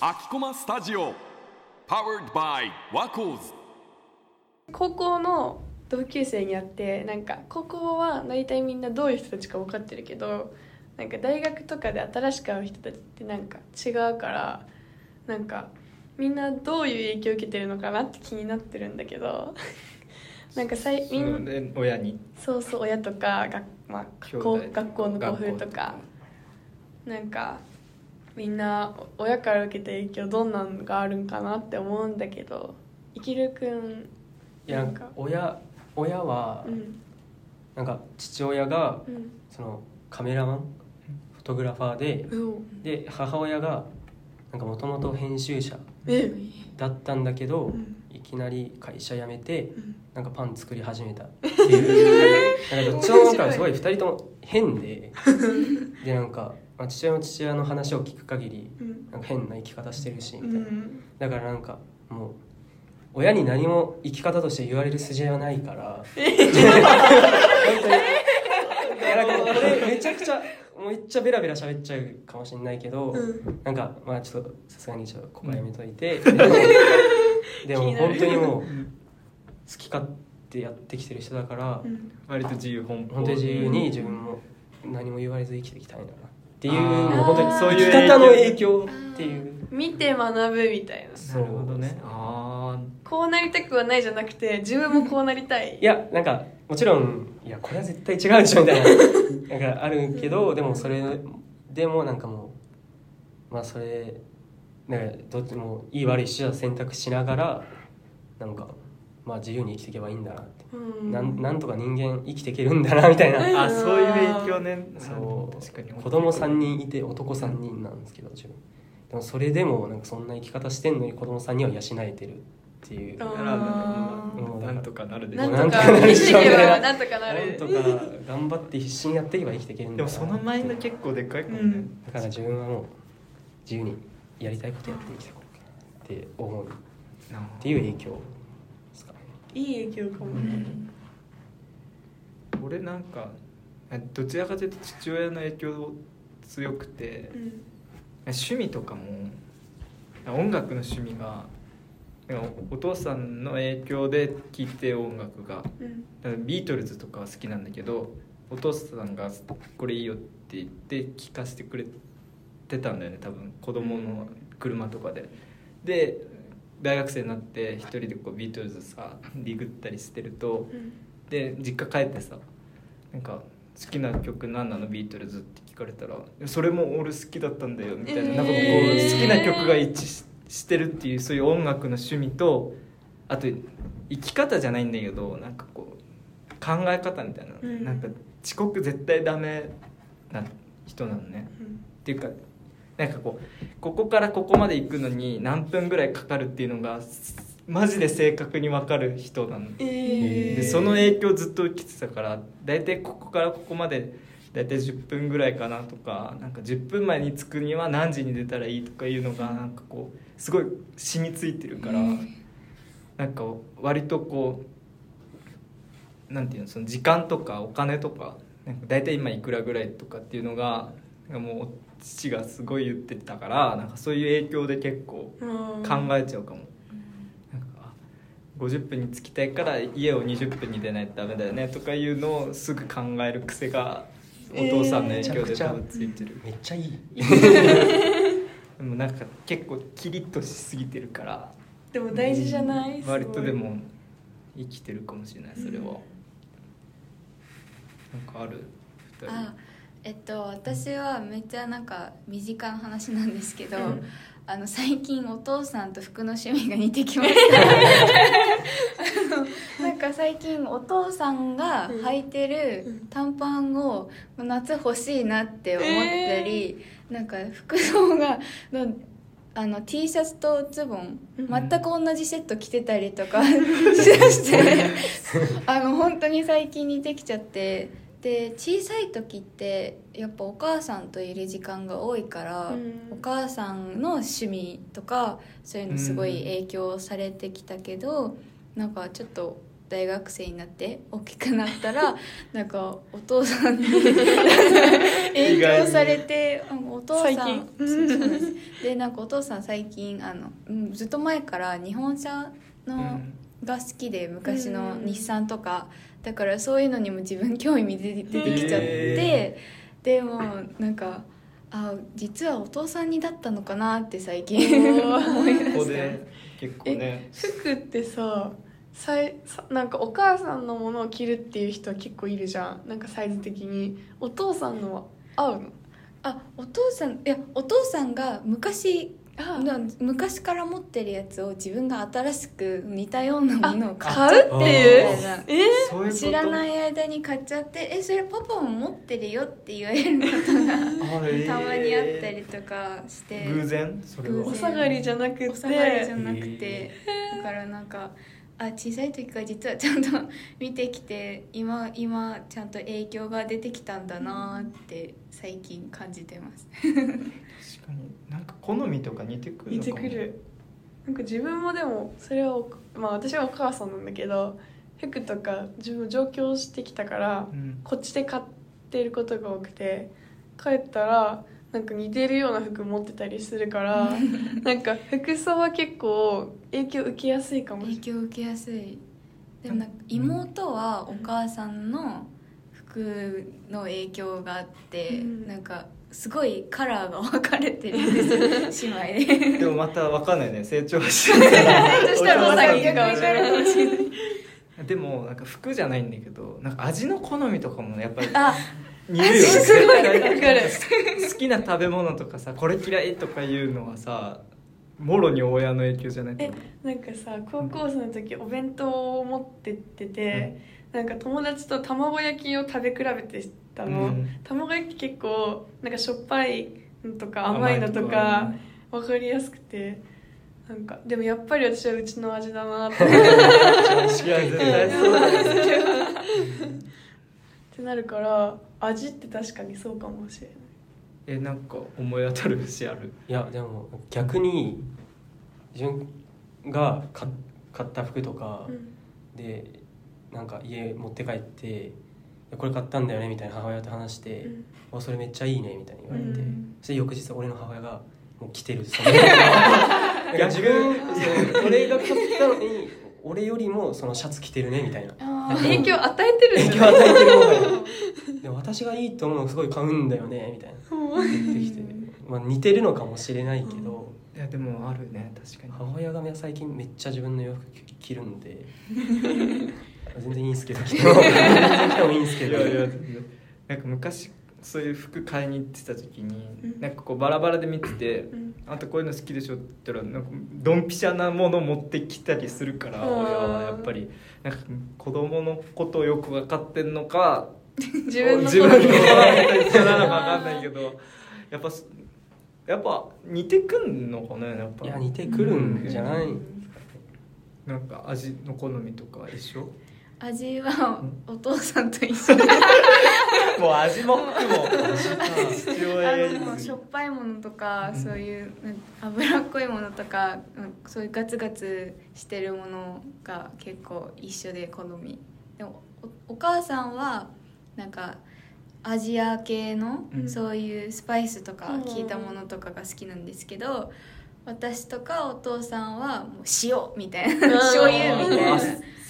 秋駒スタジオ Powered by ワコーズ高校の同級生に会ってなんか高校は大体みんなどういう人たちか分かってるけどなんか大学とかで新しく会う人たちってなんか違うからなんかみんなどういう影響を受けてるのかなって気になってるんだけど なんかさいみんなで親に。そうそう親とか学,、まあ、兄学校弟学校の校風とかなんかみんな親から受けた影響どんなのがあるんかなって思うんだけどいきるくんいやなんか？親親はうん。なんか父親がうん。そのカメラマン？フォトグラファーでうん。で母親がなんかもともと編集者え。だったんだけど、うん。いきなり会社辞めてうん。なんかパン作り始めたっていう なんかどっちもなんかすごい2人とも変で でなんか、まあ、父親も父親の話を聞く限りうん。なんか変な生き方してるしうみたいな、んだからなんかもう親に何も生き方として言われる筋合いはないからめちゃくちゃめっちゃベラベラ喋っちゃうかもしれないけど、うん。なんかまあちょっとさすがにちょっとここはやめといて、でもでも本当にもう好き勝手やってきてる人だから、うん。割と自由奔放。本当に自由に自分も何も言われず生きていきたいなっていうもう本当にそういう生き方の影響っていう。見て学ぶみたいな。なるほどね。あこうなりたくはないじゃなくて自分もこうなりたい。いやなんかもちろんいやこれは絶対違うでしょみたいな なんかあるけどでもそれでもなんかもうまあそれなんかどっちもいい悪い手段選択しながらなんかまあ自由に生きていけばいいんだなって、うん。なんなんとか人間生きていけるんだなみたいな、ーあそういう影響ね。そう。確かに。子供3人いて男3人なんですけど自分。でもそれでもなんかそんな生き方してんのに子供3人は養えてるっていう。あなん。とかなるでしょ。なんとかなんとかなる生きていけばなんとかななんるとか頑張って必死にやっていけば生きていけるんだなでもそのマインド結構でかいかもね、うん。だから自分はもう自由にやりたいことやって生きていって思う。っていう影響いい影響かもね。俺なんかどちらかというと父親の影響強くてうん。趣味とかも音楽の趣味がお父さんの影響で聴いて音楽がうん。ビートルズとかは好きなんだけどお父さんが「これいいよ」って言って聴かせてくれてたんだよね多分。子供の車とかで。で大学生になって一人でこうビートルズさディグったりしてるとうん。で実家帰ってさなんか好きな曲何なの？ビートルズって聞かれたら「それも俺好きだったんだよ」みたいな,、えーなんかこう好きな曲が一致ししてるっていうそういう音楽の趣味とあと生き方じゃないんだけどなんかこう考え方みたいな、うん。なんか遅刻絶対ダメな人なのね。うん。っていうかなんかこうここからここまで行くのに何分ぐらいかかるっていうのがマジで正確に分かる人なの。えー。でその影響ずっと受けてたから大体ここからここまで大体10分ぐらいかなとかなんか10分前に着くには何時に出たらいいとかいうのがなんかこうすごい染みついてるからなんか割とこうなんていうのその時間とかお金とかなんか大体今いくらぐらいとかっていうのがもう父がすごい言ってたからなんかそういう影響で結構うん。考えちゃうかも。なんかあ50分に着きたいから家を20分に出ないとダメだよねとかいうのをすぐ考える癖がお父さんの影響で多分ついてる、めっちゃいい。でもなんか結構キリッとしすぎてるからでも大事じゃない？割とでも生きてるかもしれないそれは、なんかある？二人。あえっと私はめっちゃなんか身近な話なんですけど、うん。あの最近お父さんと服の趣味が似てきました。なんか最近お父さんが履いてる短パンを夏欲しいなって思ったり、なんか服装がのあの T シャツとズボンうん。全く同じセット着てたりとかし だしてあの本当に最近似てきちゃってで小さい時ってやっぱお母さんといる時間が多いから、うん。お母さんの趣味とかそういうのすごい影響されてきたけど、なんかちょっと大学生になって大きくなったら なんかお父さんに影響されてあお父さん。でなんかお父さん最近あの、うん、ずっと前から日本車の、が好きで昔の日産とか。だからそういうのにも自分興味出てきちゃって。でもなんかあ実はお父さんにだったのかなって最近。思い出し結構ね。服ってささいさなんかお母さんのものを着るっていう人は結構いるじゃん。なんかサイズ的に。お父さんのは合うの？あお父さんいやお父さんが昔昔から持ってるやつを自分が新しく似たようなものを買うっていう？みたいな。えそういうこと？知らない間に買っちゃって「えそれパパも持ってるよ」って言われることがたまにあったりとかして。偶然？それは？お下がりじゃなくて。お下がりじゃなくて。だからなんかあ小さい時から実はちゃんと見てきて今今ちゃんと影響が出てきたんだなって最近感じてます。確かに。なんか好みとか似てくる似のかもてくる。なんか自分もでもそれはおまあ私はお母さんなんだけど服とか自分上京してきたからうん。こっちで買ってることが多くて帰ったらなんか似てるような服持ってたりするから なんか服装は結構影響受けやすいかもしれない。影響受けやすい。でもなんか妹はお母さんの服の影響があって、うん。なんかすごいカラーが分かれてるんですよ姉妹で。でもまたわかんないね。成長はしてるからそしたらまた逆かもしれかないもしれない。でもなんか服じゃないんだけどなんか味の好みとかもやっぱりあ似るよね。すごいわかる。好きな食べ物とかさこれ嫌いとかいうのはさもろに親の影響じゃないとえなんかさ高校生の時お弁当を持ってってて、なんか友達と卵焼きを食べ比べてたの、うん。卵焼き結構なんかしょっぱいのとか甘いのとか。分かりやすくて。なんかでもやっぱり私はうちの味だなって。ってなるから味って確かにそうかもしれないえなんか思い当たる節ある？いやでも逆に自分が買買った服とかうん。でなんか家持って帰って「これ買ったんだよね」みたいな母親と話してうん「あそれめっちゃいいね」みたいに言われて、うん。そして翌日俺の母親がもう着てる その 自分俺が買ったのに俺よりもそのシャツ着てるねみたいな影響与えてるん影響与えてるでも私がいいと思うのすごい買うんだよねみたいな。言ってきて、まあ、似てるのかもしれないけど、いやでもあるね確かに。母親が最近めっちゃ自分の洋服着るんで。全然いいんすけど着ても全然いいんすけど。いやいやなんか昔そういう服買いに行ってた時に、うん。なんかこうバラバラで見ててうん「あんたこういうの好きでしょ」って言ったらなんかドンピシャなもの持ってきたりするからうん。親はやっぱりなんか子供のことをよく分かってんのか 自分の自分の好み一緒なのか分かんないけどやっぱやっぱ似てくんのかねやっぱ。いや似てくるんじゃない、なんか味の好みとか一緒？味はお父さんと一緒。で もう味も服ももうしょっぱいものとか、そういう脂っこいものとかうんそういうガツガツしてるものが結構一緒で好み。でもおお母さんはなんかアジア系の、うん。そういうスパイスとかうん。効いたものとかが好きなんですけど、私とかお父さんはもう塩みたいなうん。醤油みたいな。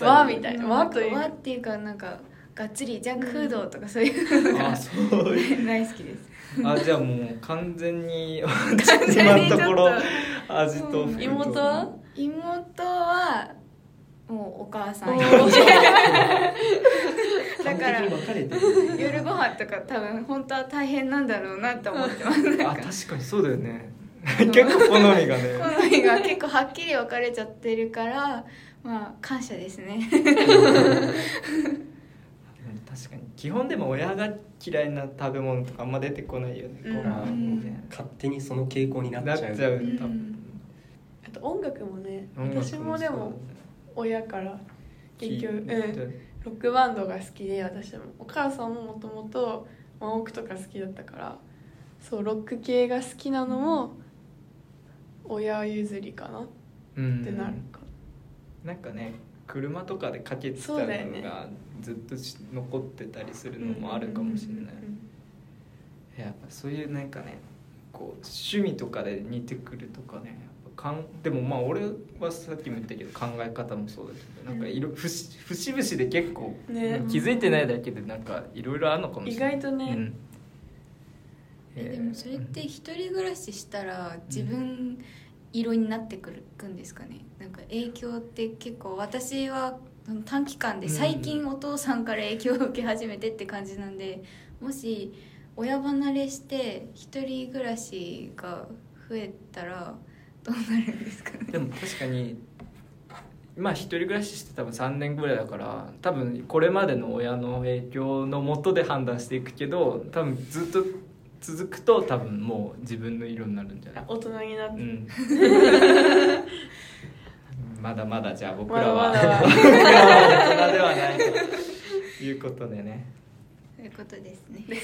和みたいな。う。ん和という。和っていうかなんかがっつりジャンクフードとかそういう。のがあそう。い う大好きです。あじゃあもう完全に今のと。ころ味と。妹は？妹はもうお母さん。だから夜ご飯とか多分本当は大変なんだろうなって思ってます。なんか。あ確かにそうだよね 結構好みがね。好みが結構はっきり分かれちゃってるからまあ感謝ですね。確かに。基本でも親が嫌いな食べ物とかあんま出てこないよね、うん。勝手にその傾向になっちゃう。なっちゃう、うん。あと音楽もね私もでも親から影響うん。ロックバンドが好きで私も。お母さんももともとワンオクとか好きだったから。そうロック系が好きなのも親譲りかなっうん。てなるか。なんかね車とかでかけてたのがずっとし残ってたりするのもあるかもしれない、やっぱそういうなんかねこう趣味とかで似てくるとかねやっぱかんでもまあ俺はさっきも言ったけど考え方もそうだけどなんかいろ節節々で結構、ね。気づいてないだけでなんかいろいろあるのかもし意れない。外とね、うん。えでもそれって一人暮らししたら自分色になってくるくんですかね。なんか影響って結構私は短期間で最近お父さんから影響を受け始めてって感じなんでもし親離れして一人暮らしが増えたらどうなるんですかね。でも確かにまあ一人暮らしして多分3年ぐらいだから多分これまでの親の影響のもとで判断していくけど多分ずっと続くと多分もう自分の色になるんじゃない？大人になって、うん。まだまだじゃあ僕らは。大人ではないということでね。そういうことですね